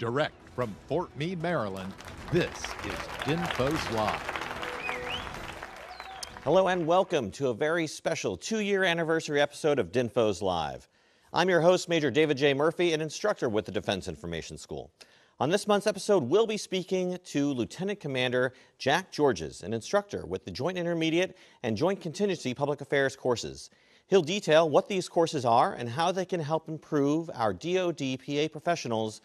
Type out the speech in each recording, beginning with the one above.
Direct from Fort Meade, Maryland, this is DINFOS Live. Hello and welcome to a very special two-year anniversary episode of DINFOS Live. I'm your host, Major David J. Murphy, an instructor with the Defense Information School. On this month's episode, we'll be speaking to Lieutenant Commander Jack Georges, an instructor with the Joint Intermediate and Joint Contingency Public Affairs courses. He'll detail what these courses are and how they can help improve our DoD PA professionals.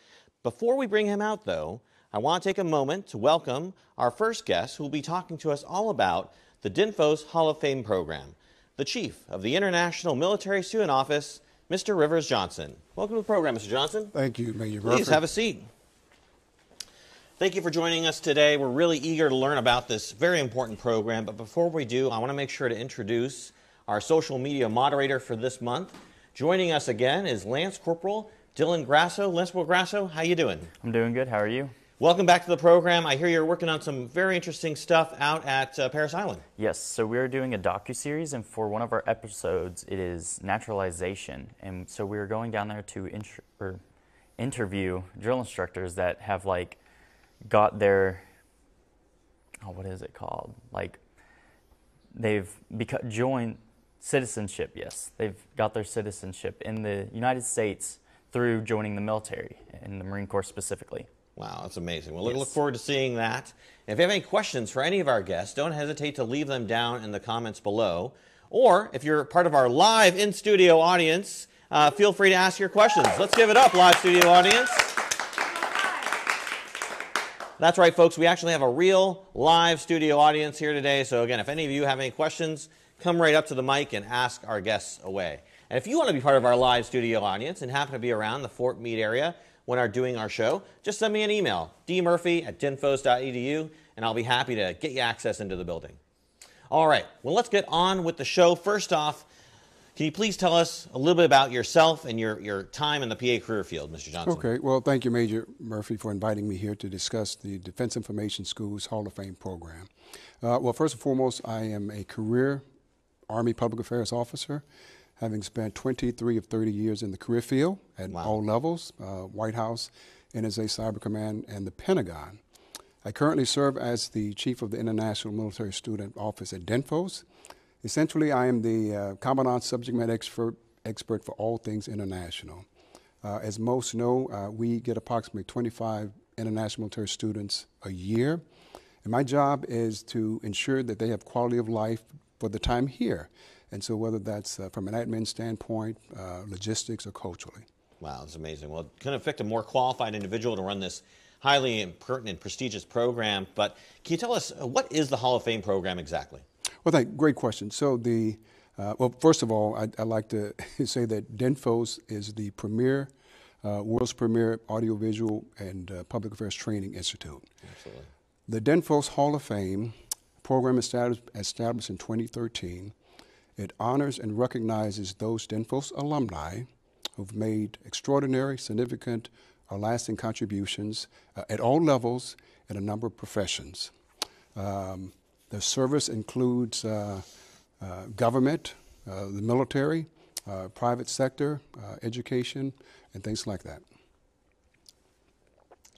Before we bring him out, though, I want to take a moment to welcome our first guest who will be talking to us all about the DINFOS Hall of Fame program, the Chief of the International Military Student Office, Mr. River Johnson. Welcome to the program, Mr. Johnson. Thank you, Please Murphy. have a seat. Thank you for joining us today. We're really eager to learn about this very important program, but before we do, I want to make sure to introduce our social media moderator for this month. Joining us again is Lance Corporal Dylan Grasso. Lance Grasso, how you doing? I'm doing good. How are you? Welcome back to the program. I hear you're working on some very interesting stuff out at uh, Parris Island. Yes. So we are doing a docu series, and for one of our episodes, it is naturalization, and so we are going down there to int- or interview drill instructors that have like got their oh, what is it called? Like they've beca- joined citizenship. Yes, they've got their citizenship in the United States through joining the military, and the Marine Corps specifically. Wow, that's amazing. Well, look, Yes. look forward to seeing that. And if you have any questions for any of our guests, don't hesitate to leave them down in the comments below. Or if you're part of our live in studio audience, uh, feel free to ask your questions. Let's give it up, live studio audience. That's right, folks. We actually have a real live studio audience here today. So, again, if any of you have any questions, come right up to the mic and ask our guests away. And if you want to be part of our live studio audience and happen to be around the Fort Meade area when we're doing our show, just send me an email, dmurphy at dinfos.edu, and I'll be happy to get you access into the building. All right, well, let's get on with the show. First off, can you please tell us a little bit about yourself and your, your time in the PA career field, Mr. Johnson? Okay, well, thank you, Major Murphy, for inviting me here to discuss the Defense Information School's Hall of Fame program. Uh, well, first and foremost, I am a career Army Public Affairs officer, having spent 23 of 30 years in the career field at Wow. all levels uh, White House, NSA Cyber Command, and the Pentagon. I currently serve as the chief of the International Military Student Office at DINFOS. Essentially, I am the uh, Commandant subject matter expert, expert for all things international. Uh, as most know, uh, we get approximately 25 international military students a year, and my job is to ensure that they have quality of life for the time here. And so, whether that's uh, from an admin standpoint, uh, logistics, or culturally. Wow, that's amazing. Well, it couldn't picked a more qualified individual to run this highly important and prestigious program. But can you tell us uh, what is the Hall of Fame program exactly? Well, thank, great question. So the uh, well, first of all, I'd, I'd like to say that DINFOS is the premier, uh, world's premier audiovisual and uh, public affairs training institute. Absolutely. The DINFOS Hall of Fame program established, established in 2013. It honors and recognizes those DINFOS alumni who've made extraordinary, significant, or lasting contributions uh, at all levels in a number of professions. Um, the service includes uh, uh, government, uh, the military, uh, private sector, uh, education, and things like that.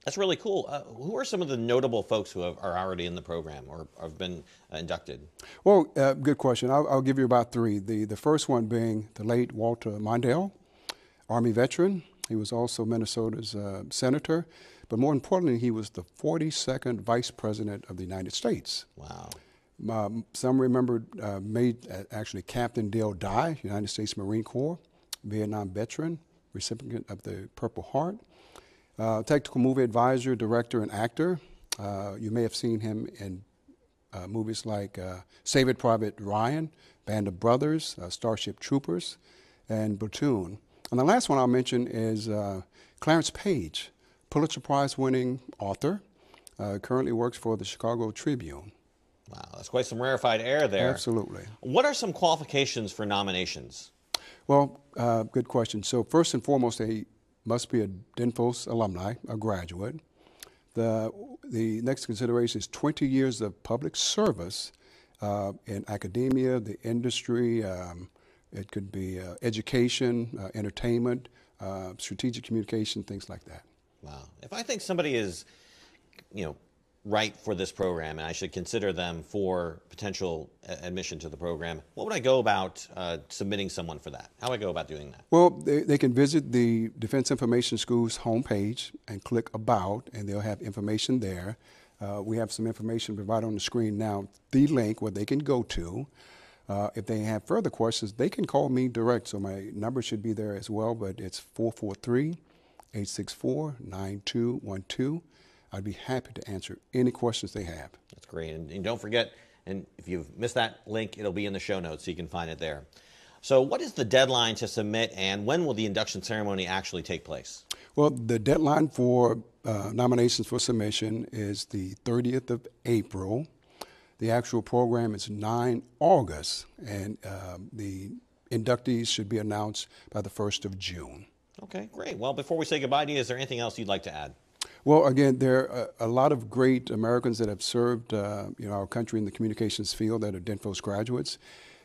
That's really cool. Uh, who are some of the notable folks who have, are already in the program or have been uh, inducted? Well, uh, good question. I'll, I'll give you about three. The, the first one being the late Walter Mondale, Army veteran. He was also Minnesota's uh, senator, but more importantly, he was the 42nd Vice President of the United States. Wow. Um, some remember uh, made uh, actually Captain Dale Dye, United States Marine Corps, Vietnam veteran, recipient of the Purple Heart, uh, technical movie advisor, director, and actor. Uh, you may have seen him in uh, movies like uh, Saving Private Ryan, Band of Brothers, uh, Starship Troopers, and Platoon. And the last one I'll mention is uh, Clarence Page, Pulitzer Prize winning author, uh, currently works for the Chicago Tribune. Wow, that's quite some rarefied air there. Absolutely. What are some qualifications for nominations? Well, uh, good question. So first and foremost, they must be a DINFOS alumni, a graduate. The, the next consideration is 20 years of public service uh, in academia, the industry, um, it could be uh, education, uh, entertainment, uh, strategic communication, things like that. Wow. If I think somebody is, you know, right for this program and I should consider them for potential admission to the program, what would I go about uh, submitting someone for that? How would I go about doing that? Well, they, they can visit the Defense Information School's homepage and click About, and they'll have information there. Uh, we have some information provided on the screen now, the link where they can go to. Uh, if they have further questions, they can call me direct. So my number should be there as well, but it's 443 864 9212. I'd be happy to answer any questions they have. That's great. And, and don't forget, and if you've missed that link, it'll be in the show notes so you can find it there. So, what is the deadline to submit, and when will the induction ceremony actually take place? Well, the deadline for uh, nominations for submission is the 30th of April. The actual program is 9 August, and um, the inductees should be announced by the 1st of June. Okay, great. Well, before we say goodbye to you, is there anything else you'd like to add? Well, again, there are a, lot of great Americans that have served uh, you know, our country in the communications field that are DINFOS graduates.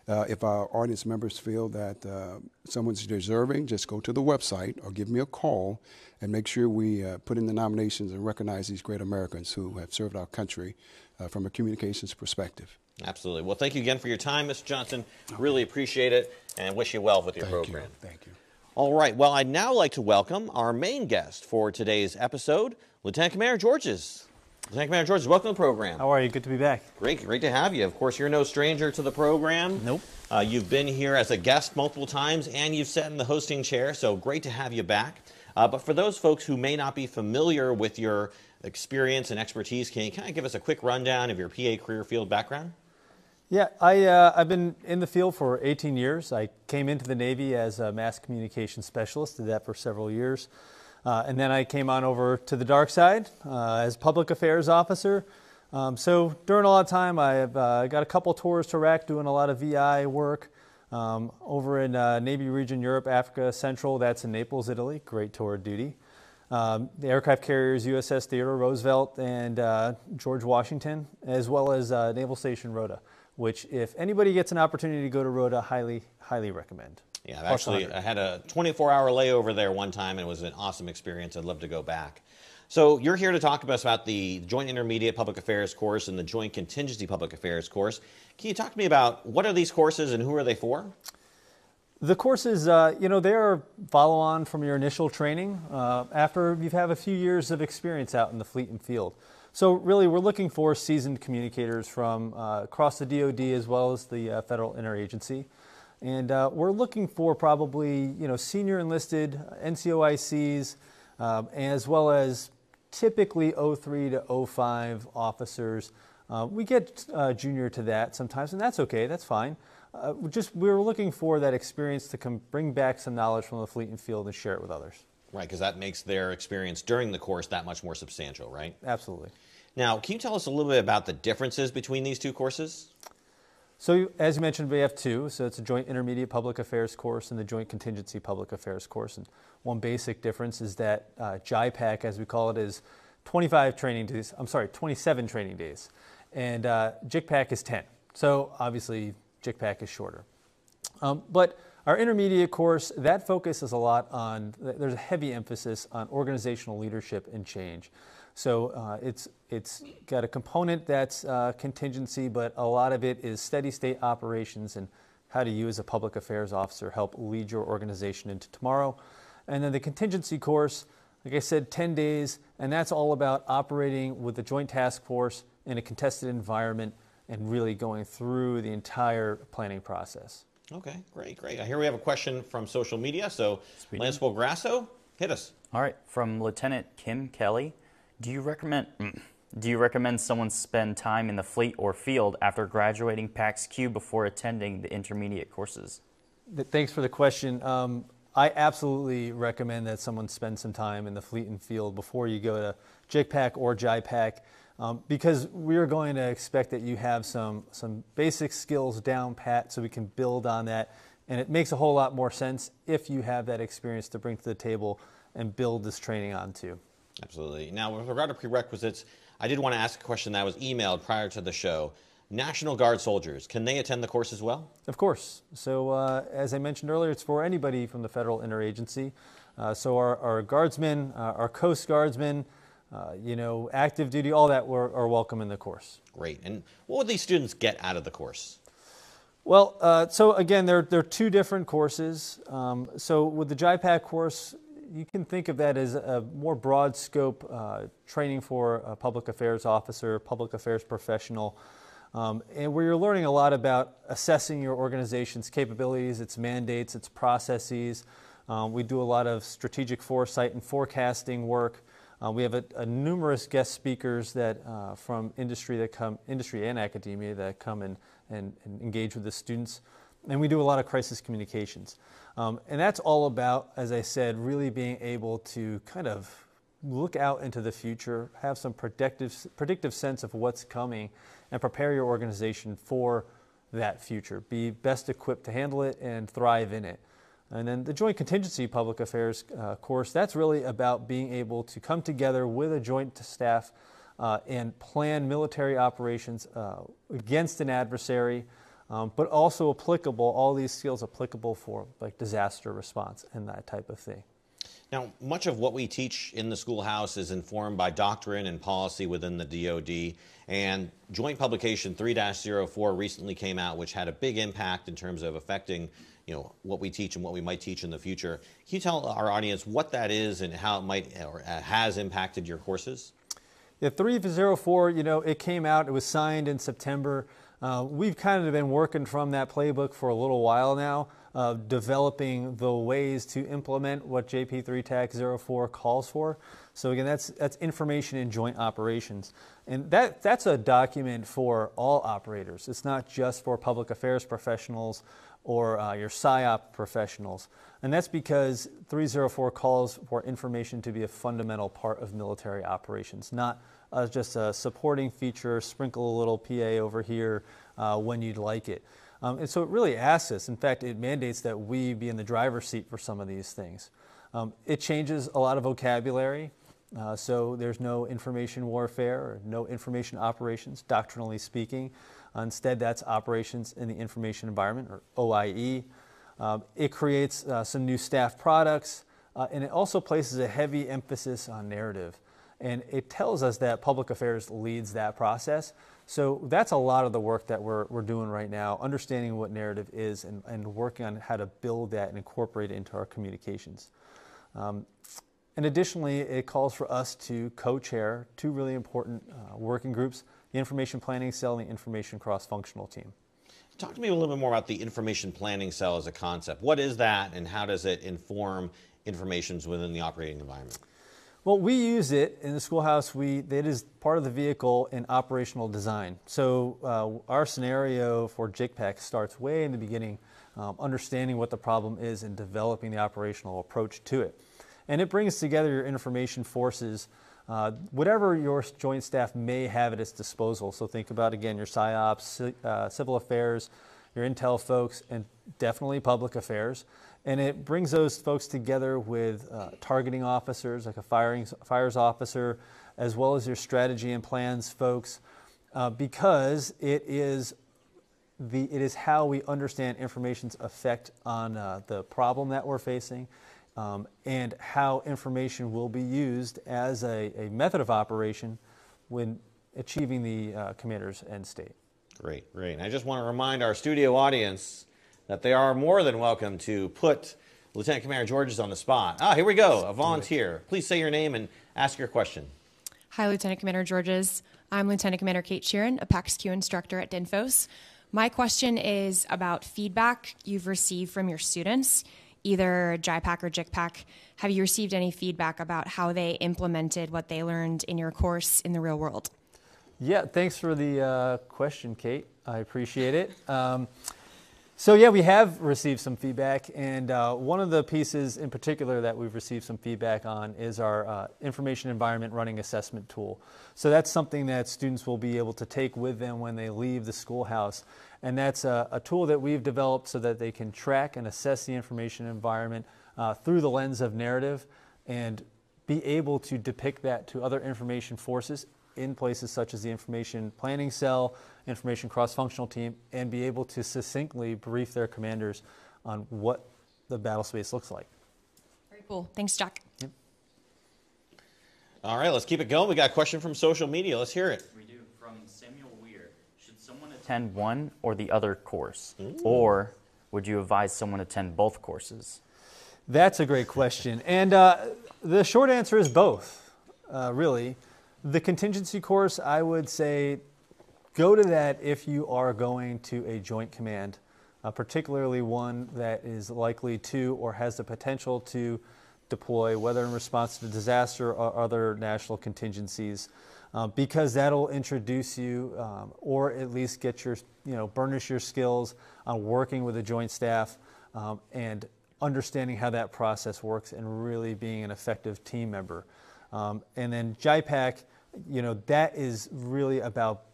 Uh, if our audience members feel that uh, someone's deserving, just go to the website or give me a call and make sure we uh, put in the nominations and recognize these great Americans who have served our country uh, from a communications perspective. Absolutely. Well, thank you again for your time, Mr. Johnson. Really appreciate it and wish you well with your Thank program. you. Thank you. All right. Well, I'd now like to welcome our main guest for today's episode, Lieutenant Commander Georges. Lieutenant Commander Georges, welcome to the program. How are you? Good to be back. Great, great to have you. Of course, you're no stranger to the program. Nope. Uh, you've been here as a guest multiple times, and you've sat in the hosting chair. So great to have you back. Uh, but for those folks who may not be familiar with your experience and expertise, can you kind of give us a quick rundown of your PA career field background? Yeah, I, uh, I've been in the field for 18 years. I came into the Navy as a mass communication specialist, did that for several years. Uh, and then I came on over to the dark side uh, as public affairs officer. Um, so during a lot of time, I've uh, got a couple tours to Iraq doing a lot of VI work. Um, over in uh, Navy region, Europe, Africa, Central, that's in Naples, Italy. Great tour of duty. Um, the aircraft carriers USS Theodore Roosevelt and uh, George Washington, as well as uh, Naval Station Rota, which, if anybody gets an opportunity to go to Rota, highly, highly recommend. Yeah, I've actually 100. I had a 24-hour layover there one time, and it was an awesome experience. I'd love to go back. So you're here to talk to us about the Joint Intermediate Public Affairs course and the Joint Contingency Public Affairs course. Can you talk to me about what are these courses and who are they for? The courses, uh, you know, they're follow on from your initial training uh, after you've had a few years of experience out in the fleet and field. So, really, we're looking for seasoned communicators from uh, across the DoD as well as the uh, federal interagency. And uh, we're looking for probably, you know, senior enlisted NCOICs um, as well as typically 03 to 05 officers. Uh, we get uh, junior to that sometimes, and that's okay, that's fine. Uh, just we were looking for that experience to come bring back some knowledge from the fleet and field and share it with others. Right, because that makes their experience during the course that much more substantial, right? Absolutely. Now, can you tell us a little bit about the differences between these two courses? So, as you mentioned, we have two. So, it's a joint intermediate public affairs course and the joint contingency public affairs course. And one basic difference is that uh, JIPAC, as we call it, is 25 training days. I'm sorry, 27 training days, and uh, JICPAC is 10. So, obviously, JICPAC is shorter. Um, but our intermediate course, that focuses a lot on, there's a heavy emphasis on organizational leadership and change. So uh, it's, it's got a component that's uh, contingency, but a lot of it is steady state operations and how do you, as a public affairs officer, help lead your organization into tomorrow. And then the contingency course, like I said, 10 days, and that's all about operating with the Joint Task Force in a contested environment and really going through the entire planning process. Okay, great, great. Here we have a question from social media. So, Lance Grasso, hit us. All right, from Lieutenant Kim Kelly, do you recommend do you recommend someone spend time in the fleet or field after graduating PACS-Q before attending the intermediate courses? Thanks for the question. Um, I absolutely recommend that someone spend some time in the fleet and field before you go to JICPAC or JIPAC um, because we're going to expect that you have some, some basic skills down pat so we can build on that. And it makes a whole lot more sense if you have that experience to bring to the table and build this training onto. Absolutely. Now, with regard to prerequisites, I did want to ask a question that was emailed prior to the show. National Guard soldiers, can they attend the course as well? Of course. So, uh, as I mentioned earlier, it's for anybody from the federal interagency. Uh, so our, our guardsmen, uh, our coast guardsmen, uh, you know, active duty, all that were, are welcome in the course. Great. And what would these students get out of the course? Well, uh, so again, there, there are two different courses. Um, so with the JIPAC course, you can think of that as a more broad scope uh, training for a public affairs officer, public affairs professional, um, and where you're learning a lot about assessing your organization's capabilities, its mandates, its processes. Um, we do a lot of strategic foresight and forecasting work. Uh, we have a, a, numerous guest speakers that uh, from industry that come, industry and academia that come and, and, and, engage with the students, and we do a lot of crisis communications. Um, and that's all about, as I said, really being able to kind of look out into the future, have some predictive predictive sense of what's coming, and prepare your organization for that future. Be best equipped to handle it and thrive in it. And then the Joint Contingency Public Affairs uh, course, that's really about being able to come together with a joint staff uh, and plan military operations uh, against an adversary, um, but also applicable, all these skills applicable for like disaster response and that type of thing. Now, much of what we teach in the schoolhouse is informed by doctrine and policy within the DoD. And Joint Publication 3-04 recently came out, which had a big impact in terms of affecting you know, what we teach and what we might teach in the future. Can you tell our audience what that is and how it might or uh, has impacted your courses? Yeah, 304, you know, it came out, it was signed in September. Uh, we've kind of been working from that playbook for a little while now, uh, developing the ways to implement what JP 3-04 calls for. So again, that's, that's information in joint operations. And that, that's a document for all operators. It's not just for public affairs professionals or uh, your PSYOP professionals. And that's because 304 calls for information to be a fundamental part of military operations, not uh, just a supporting feature, sprinkle a little PA over here uh, when you'd like it. Um, and so it really asks us, in fact, it mandates that we be in the driver's seat for some of these things. Um, it changes a lot of vocabulary. Uh, so there's no information warfare or no information operations, doctrinally speaking. Instead, that's operations in the information environment, or OIE. Um, it creates uh, some new staff products, uh, and it also places a heavy emphasis on narrative. And it tells us that public affairs leads that process. So that's a lot of the work that we're, we're doing right now, understanding what narrative is and, and working on how to build that and incorporate it into our communications. Um, and additionally, it calls for us to co chair two really important uh, working groups the information planning cell and the information cross functional team. Talk to me a little bit more about the information planning cell as a concept. What is that, and how does it inform informations within the operating environment? Well, we use it in the schoolhouse. We it is part of the vehicle in operational design. So uh, our scenario for JIPAC starts way in the beginning, um, understanding what the problem is and developing the operational approach to it. And it brings together your information forces uh, whatever your joint staff may have at its disposal. So think about again your PSYOPs, uh, civil affairs, your intel folks, and definitely public affairs. And it brings those folks together with uh, targeting officers, like a firing, fires officer, as well as your strategy and plans folks, uh, because it is the, it is how we understand information's effect on uh, the problem that we're facing um, and how information will be used as a, a, method of operation when achieving the uh, commander's end state. Great, great. And I just want to remind our studio audience that they are more than welcome to put Lieutenant Commander Georges on the spot. Ah, here we go, a volunteer. Please say your name and ask your question. Hi, Lieutenant Commander Georges. I'm Lieutenant Commander Kate Sheeran, a PACS-Q instructor at DINFOS. My question is about feedback you've received from your students either JIPAC or JICPAC, have you received any feedback about how they implemented what they learned in your course in the real world? Yeah, thanks for the uh, question, Kate. I appreciate it. Um, so yeah, we have received some feedback, and uh, one of the pieces in particular that we've received some feedback on is our uh, information environment running assessment tool. So that's something that students will be able to take with them when they leave the schoolhouse, and that's a, a tool that we've developed so that they can track and assess the information environment uh, through the lens of narrative, and be able to depict that to other information forces in places such as the information planning cell, information cross-functional team, and be able to succinctly brief their commanders on what the battle space looks like. Very Very cool. Thanks, Jack. Yep. All right, let's keep it going. We got a question from social media. Let's hear it. We do. From Samuel Weir. Should someone attend one or the other course? Or would you advise someone attend both courses? That's a great question. And uh, the short answer is both, uh, really. The contingency course, I would say go to that if you are going to a joint command, uh, particularly one that is likely to or has the potential to deploy, whether in response to disaster or other national contingencies. Uh, because that'll introduce you, um, or at least get your, you know, burnish your skills on working with a joint staff um, and understanding how that process works and really being an effective team member. Um, and then JIPAC, you know, that is really about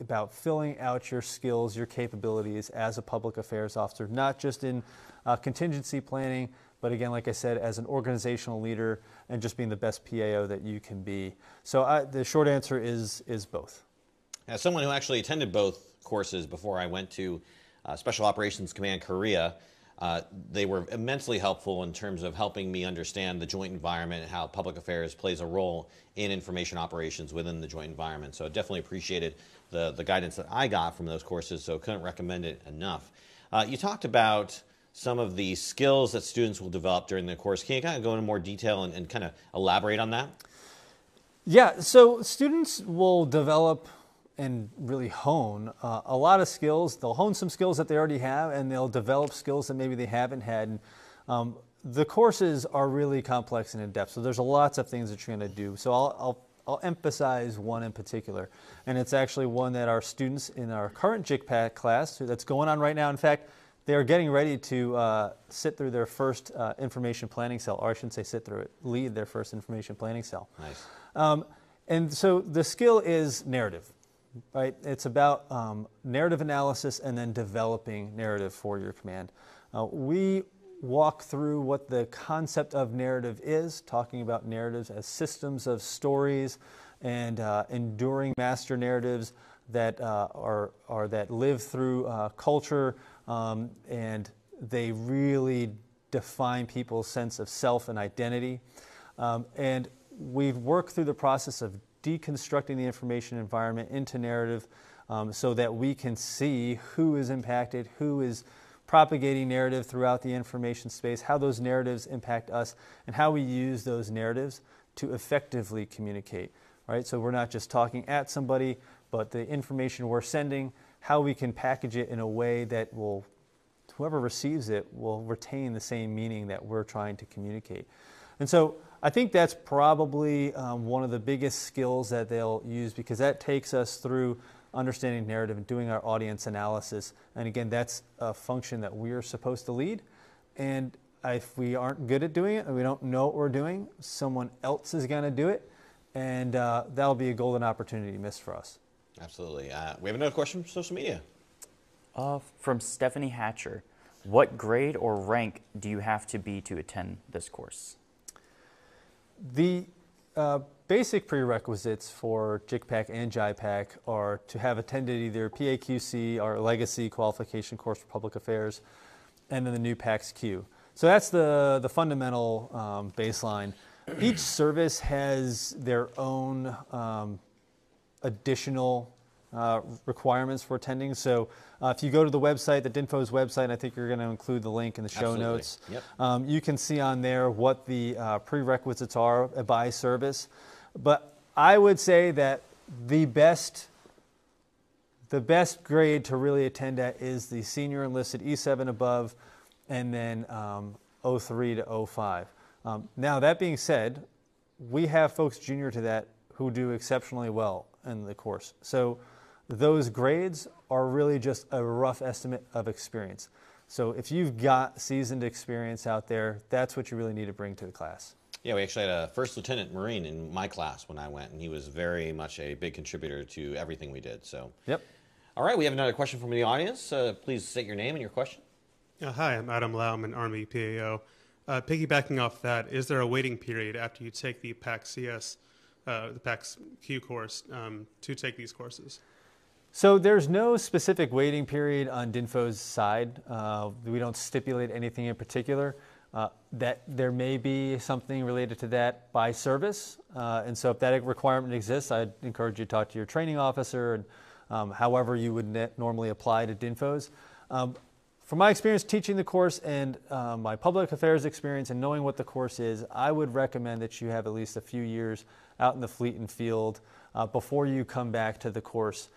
about filling out your skills, your capabilities as a public affairs officer, not just in uh, contingency planning, but again, like I said, as an organizational leader and just being the best PAO that you can be. So I, the short answer is is both. As someone who actually attended both courses before I went to uh, Special Operations Command Korea, uh, they were immensely helpful in terms of helping me understand the joint environment and how public affairs plays a role in information operations within the joint environment. So I definitely appreciated the, the guidance that I got from those courses, so couldn't recommend it enough. Uh, you talked about some of the skills that students will develop during the course. Can you kind of go into more detail and, and kind of elaborate on that? Yeah, so students will develop and really hone uh, a lot of skills. They'll hone some skills that they already have, and they'll develop skills that maybe they haven't had. And, um, the courses are really complex and in depth, so there's lots of things that you're going to do. So I'll, I'll, I'll emphasize one in particular, and it's actually one that our students in our current JICPAC class that's going on right now. In fact, they are getting ready to uh, sit through their first uh, information planning cell, or I shouldn't say sit through it, lead their first information planning cell. Nice. Um, and so the skill is narrative, right? It's about um, narrative analysis and then developing narrative for your command. Uh, we walk through what the concept of narrative is, talking about narratives as systems of stories and uh, enduring master narratives that uh, are, are that live through uh, culture um, and they really define people's sense of self and identity. Um, and we've worked through the process of deconstructing the information environment into narrative um, so that we can see who is impacted, who is propagating narrative throughout the information space, how those narratives impact us, and how we use those narratives to effectively communicate. Right? So we're not just talking at somebody, but the information we're sending, how we can package it in a way that will whoever receives it will retain the same meaning that we're trying to communicate. And so I think that's probably um, one of the biggest skills that they'll use because that takes us through understanding narrative and doing our audience analysis. And again, that's a function that we're supposed to lead. And if we aren't good at doing it and we don't know what we're doing, someone else is going to do it. And uh, that'll be a golden opportunity missed for us. Absolutely. Uh, we have another question from social media. Uh, from Stephanie Hatcher. What grade or rank do you have to be to attend this course? The uh, basic prerequisites for JICPAC and JIPAC are to have attended either PAQC or Legacy Qualification Course for Public Affairs and then the new PACS-Q. So that's the, the fundamental um, baseline. Each service has their own um, additional uh, requirements for attending. So uh, if you go to the website, the DINFOS website, I think you're going to include the link in the show Absolutely. notes. Yep. Um, you can see on there what the uh, prerequisites are by service. But I would say that the best the best grade to really attend at is the senior enlisted E7 above, and then um, 03 to 05. Um, now that being said, we have folks junior to that who do exceptionally well in the course. So those grades are really just a rough estimate of experience. So if you've got seasoned experience out there, that's what you really need to bring to the class. Yeah, we actually had a first lieutenant Marine in my class when I went, and he was very much a big contributor to everything we did. So, Yep. all right, we have another question from the audience. Uh, please state your name and your question. Uh, hi, I'm Adam Lau. I'm an Army PAO. Uh, piggybacking off that, is there a waiting period after you take the PAC CS, uh, the PACS Q course, um, to take these courses? So there's no specific waiting period on DINFOS side. Uh, we don't stipulate anything in particular. uh, that there may be something related to that by service. Uh, and so if that requirement exists, I'd encourage you to talk to your training officer and um, however you would normally apply to DINFOS. Um, from my experience teaching the course and uh, my public affairs experience and knowing what the course is, I would recommend that you have at least a few years out in the fleet and field uh, before you come back to the course.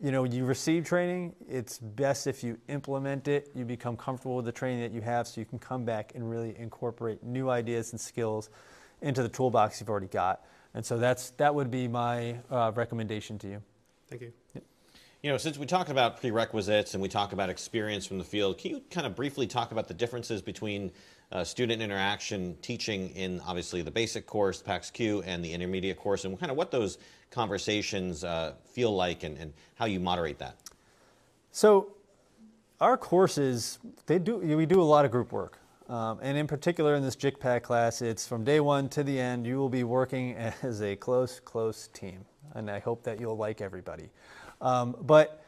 You know, you receive training, it's best if you implement it, you become comfortable with the training that you have so you can come back and really incorporate new ideas and skills into the toolbox you've already got. And so that's, that would be my uh, recommendation to you. Thank you. Yep. You know, since we talked about prerequisites and we talk about experience from the field, can you kind of briefly talk about the differences between uh, student interaction teaching in obviously the basic course, PACS-Q, and the intermediate course, and kind of what those conversations uh, feel like and, and how you moderate that? So, our courses, they do, we do a lot of group work. Um, and in particular, in this JICPAC class, it's from day one to the end, you will be working as a close, close team. And I hope that you'll like everybody. Um, but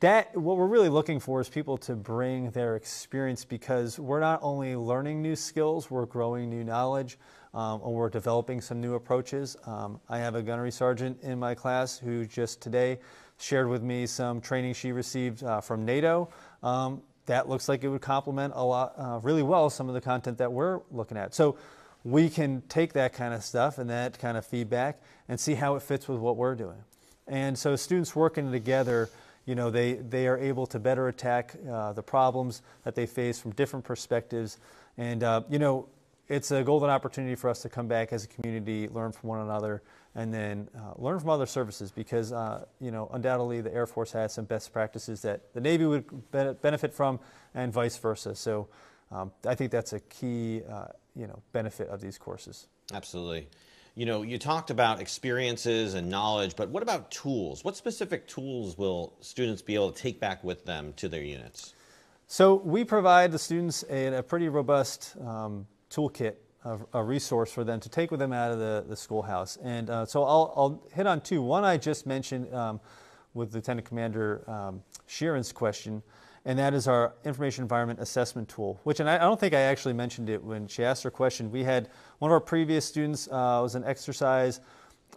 that what we're really looking for is people to bring their experience because we're not only learning new skills, we're growing new knowledge, um, or we're developing some new approaches. Um, I have a gunnery sergeant in my class who just today shared with me some training she received uh, from NATO. Um, that looks like it would complement a lot, uh, really well, some of the content that we're looking at. So we can take that kind of stuff and that kind of feedback and see how it fits with what we're doing. And so students working together, you know, they, they are able to better attack uh, the problems that they face from different perspectives. And, uh, you know, it's a golden opportunity for us to come back as a community, learn from one another, and then uh, learn from other services because, uh, you know, undoubtedly the Air Force has some best practices that the Navy would benefit from and vice versa. So um, I think that's a key, uh, you know, benefit of these courses. Absolutely. You know, you talked about experiences and knowledge, but what about tools? What specific tools will students be able to take back with them to their units? So we provide the students a, a pretty robust um, toolkit, a, a, resource for them to take with them out of the, the schoolhouse. And uh, so I'll, I'll, hit on two. One I just mentioned um, with Lieutenant Commander um, Sheeran's question, and that is our information environment assessment tool, which, and I, don't think I actually mentioned it when she asked her question. We had one of our previous students uh, was an exercise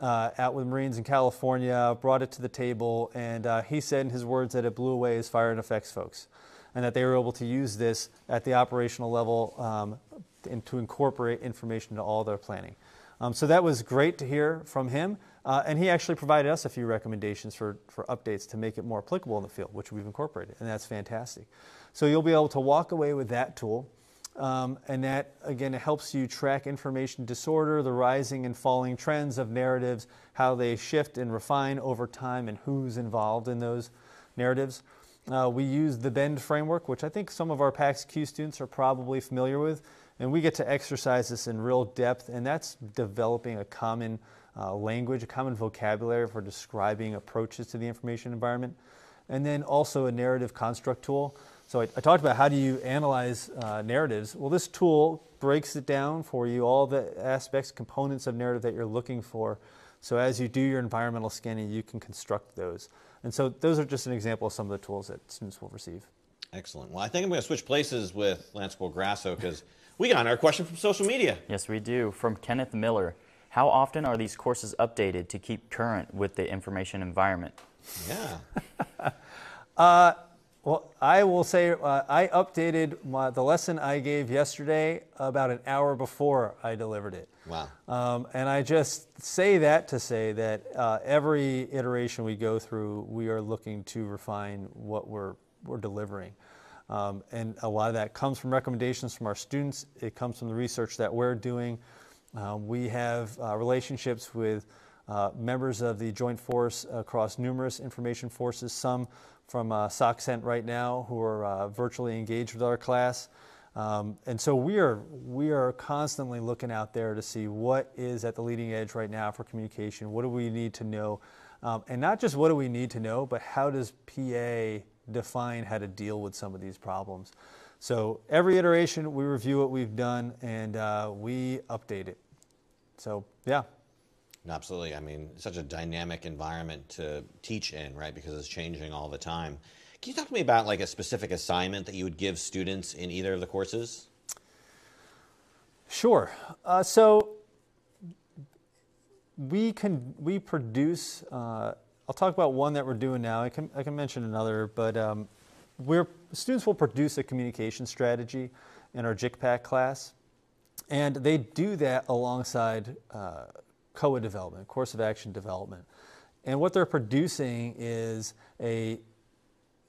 uh, out with Marines in California, brought it to the table, and uh, he said in his words that it blew away his fire and effects folks, and that they were able to use this at the operational level um, and to incorporate information into all their planning. Um, so that was great to hear from him. Uh, and he actually provided us a few recommendations for, for updates to make it more applicable in the field, which we've incorporated, and that's fantastic. So you'll be able to walk away with that tool, um, and that, again, helps you track information disorder, the rising and falling trends of narratives, how they shift and refine over time, and who's involved in those narratives. Uh, we use the BEND framework, which I think some of our PACS-Q students are probably familiar with, and we get to exercise this in real depth, and that's developing a common uh, language, a common vocabulary for describing approaches to the information environment, and then also a narrative construct tool. So I, I talked about how do you analyze uh, narratives. Well, this tool breaks it down for you, all the aspects, components of narrative that you're looking for. So as you do your environmental scanning, you can construct those. And so those are just an example of some of the tools that students will receive. Excellent. Well, I think I'm going to switch places with Lance Grasso because we got our question from social media. Yes, we do. From Kenneth Miller. How often are these courses updated to keep current with the information environment? Yeah. uh, well, I will say uh, I updated my, the lesson I gave yesterday about an hour before I delivered it. Wow. Um, and I just say that to say that uh, every iteration we go through, we are looking to refine what we're, we're delivering. Um, and a lot of that comes from recommendations from our students. It comes from the research that we're doing. Um, we have uh, relationships with uh, members of the Joint Force across numerous information forces, some from uh, SOCCENT right now who are uh, virtually engaged with our class. Um, and so we are, we are constantly looking out there to see what is at the leading edge right now for communication. What do we need to know? Um, and not just what do we need to know, but how does PA define how to deal with some of these problems? So every iteration, we review what we've done and uh, we update it. So, yeah. Absolutely. I mean, such a dynamic environment to teach in, right? Because it's changing all the time. Can you talk to me about like a specific assignment that you would give students in either of the courses? Sure. Uh, so we can we produce. Uh, I'll talk about one that we're doing now. I can I can mention another, but um, we're students will produce a communication strategy in our JICPAC class, and they do that alongside uh, COA development, course of action development, and what they're producing is a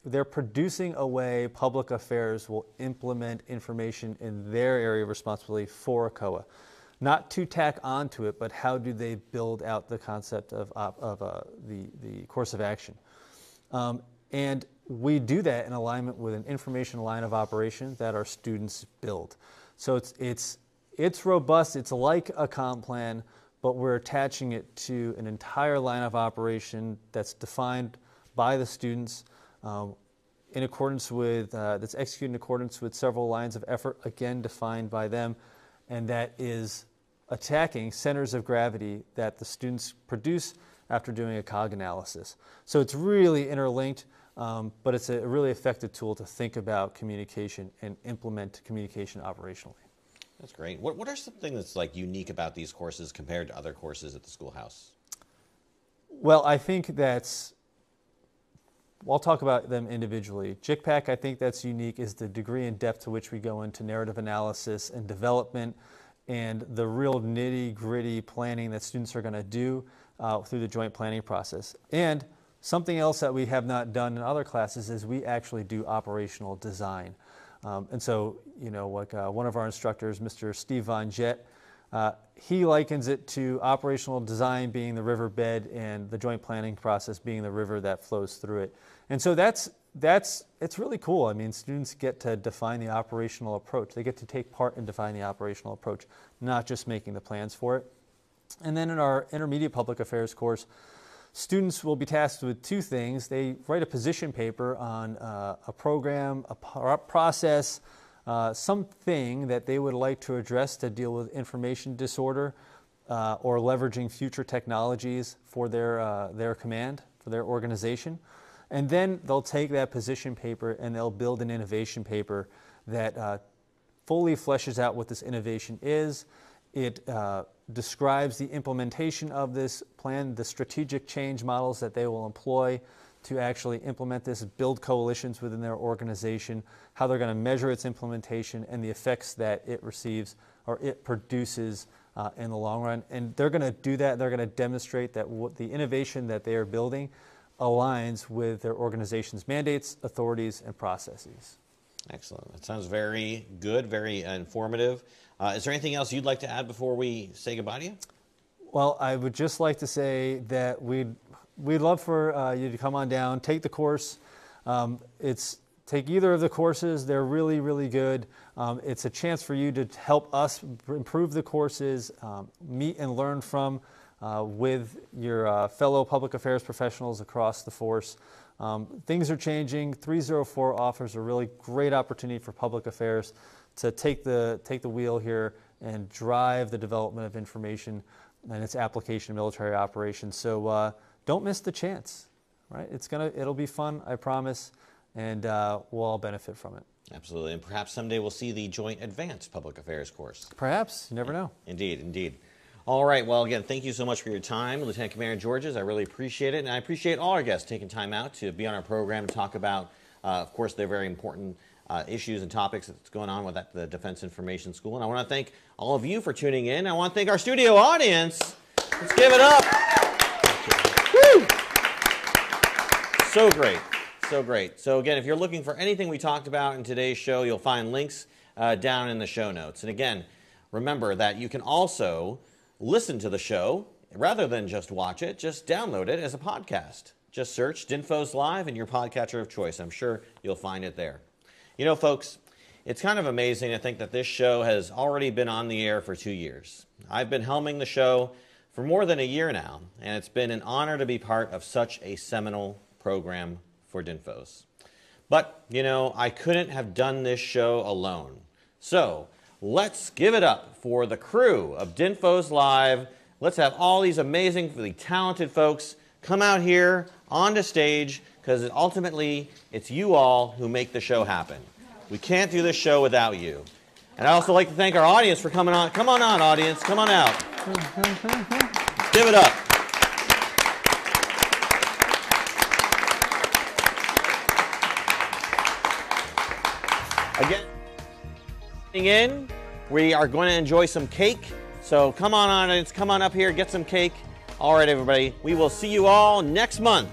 they're producing a way public affairs will implement information in their area of responsibility for a COA not to tack onto it, but how do they build out the concept of, of uh, the, the course of action. Um, and we do that in alignment with an information line of operation that our students build. So it's, it's, it's robust, it's like a comp plan, but we're attaching it to an entire line of operation that's defined by the students um, in accordance with, uh, that's executed in accordance with several lines of effort, again defined by them and that is attacking centers of gravity that the students produce after doing a cog analysis. So it's really interlinked, um, but it's a really effective tool to think about communication and implement communication operationally. That's great. What, what are some things that's like unique about these courses compared to other courses at the schoolhouse? Well, I think that's I'll talk about them individually. JICPAC, I think that's unique, is the degree and depth to which we go into narrative analysis and development and the real nitty gritty planning that students are going to do uh, through the joint planning process. And something else that we have not done in other classes is we actually do operational design. Um, and so, you know, like uh, one of our instructors, Mr. Steve Von Jet, uh, he likens it to operational design being the riverbed and the joint planning process being the river that flows through it. And so that's that's it's really cool. I mean, students get to define the operational approach. They get to take part in defining the operational approach, not just making the plans for it. And then in our intermediate public affairs course, students will be tasked with two things. They write a position paper on uh, a program, a process, uh, something that they would like to address to deal with information disorder uh, or leveraging future technologies for their, uh, their command, for their organization. And then they'll take that position paper and they'll build an innovation paper that uh, fully fleshes out what this innovation is. It uh, describes the implementation of this plan, the strategic change models that they will employ to actually implement this, build coalitions within their organization, how they're going to measure its implementation, and the effects that it receives or it produces uh, in the long run. And they're going to do that. They're going to demonstrate that the innovation that they are building aligns with their organization's mandates, authorities, and processes. Excellent. That sounds very good, very informative. Uh, is there anything else you'd like to add before we say goodbye to you? Well, I would just like to say that we'd, we'd love for uh, you to come on down, take the course. Um, it's take either of the courses. They're really, really good. Um, it's a chance for you to help us improve the courses, um, meet and learn from uh, with your uh, fellow public affairs professionals across the force. Um, things are changing. 304 offers a really great opportunity for public affairs to take the, take the wheel here and drive the development of information and its application in military operations. So uh, don't miss the chance, right? It's gonna, it'll be fun, I promise, and uh, we'll all benefit from it. Absolutely, and perhaps someday we'll see the Joint Advanced Public Affairs course. Perhaps, you never know. Indeed, indeed. All right. Well, again, thank you so much for your time, Lieutenant Commander Georges. I really appreciate it. And I appreciate all our guests taking time out to be on our program and talk about, uh, of course, their very important uh, issues and topics that's going on with the Defense Information School. And I want to thank all of you for tuning in. I want to thank our studio audience. Let's give it up. Woo! So great. So great. So, again, if you're looking for anything we talked about in today's show, you'll find links uh, down in the show notes. And again, remember that you can also listen to the show rather than just watch it, just download it as a podcast. Just search DINFOS Live in your podcatcher of choice. I'm sure you'll find it there. You know, folks, it's kind of amazing to think that this show has already been on the air for two years. I've been helming the show for more than a year now, and it's been an honor to be part of such a seminal program for DINFOS. But, you know, I couldn't have done this show alone. So, Let's give it up for the crew of DINFOS Live. Let's have all these amazingly talented folks come out here onto stage because ultimately it's you all who make the show happen. We can't do this show without you. And I'd also like to thank our audience for coming on. Come on on, audience. Come on out. Give it up. Again, in, we are going to enjoy some cake. So come on, audience, come on up here, get some cake. All right, everybody, we will see you all next month.